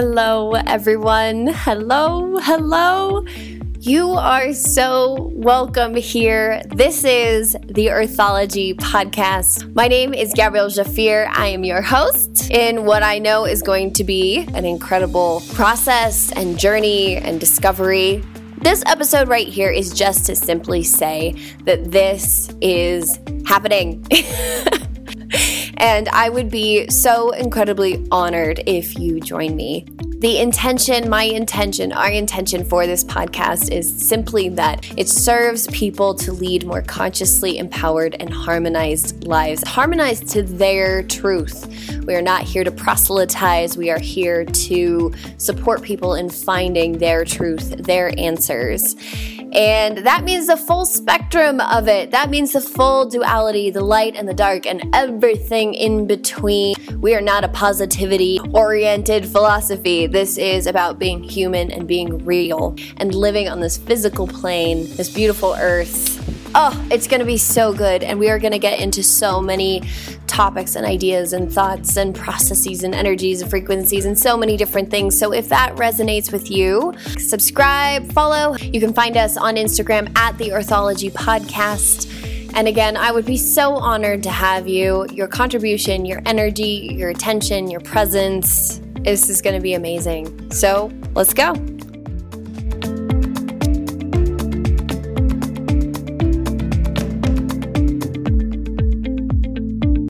Hello, everyone. Hello, hello. You are so welcome here. This is the Earthology podcast. My name is Gabrielle Jafir. I am your host in what I know is going to be an incredible process and journey and discovery. This episode right here is just to simply say that this is happening. and I would be so incredibly honored if you join me. The intention, my intention, our intention for this podcast is simply that it serves people to lead more consciously empowered and harmonized lives, harmonized to their truth. We are not here to proselytize, we are here to support people in finding their truth, their answers. And that means the full spectrum of it. That means the full duality, the light and the dark, and everything in between. We are not a positivity oriented philosophy. This is about being human and being real and living on this physical plane, this beautiful earth. Oh, it's going to be so good. And we are going to get into so many topics and ideas and thoughts and processes and energies and frequencies and so many different things. So if that resonates with you, subscribe, follow. You can find us on Instagram at the Earthology Podcast. And again, I would be so honored to have you. Your contribution, your energy, your attention, your presence. This is going to be amazing. So let's go.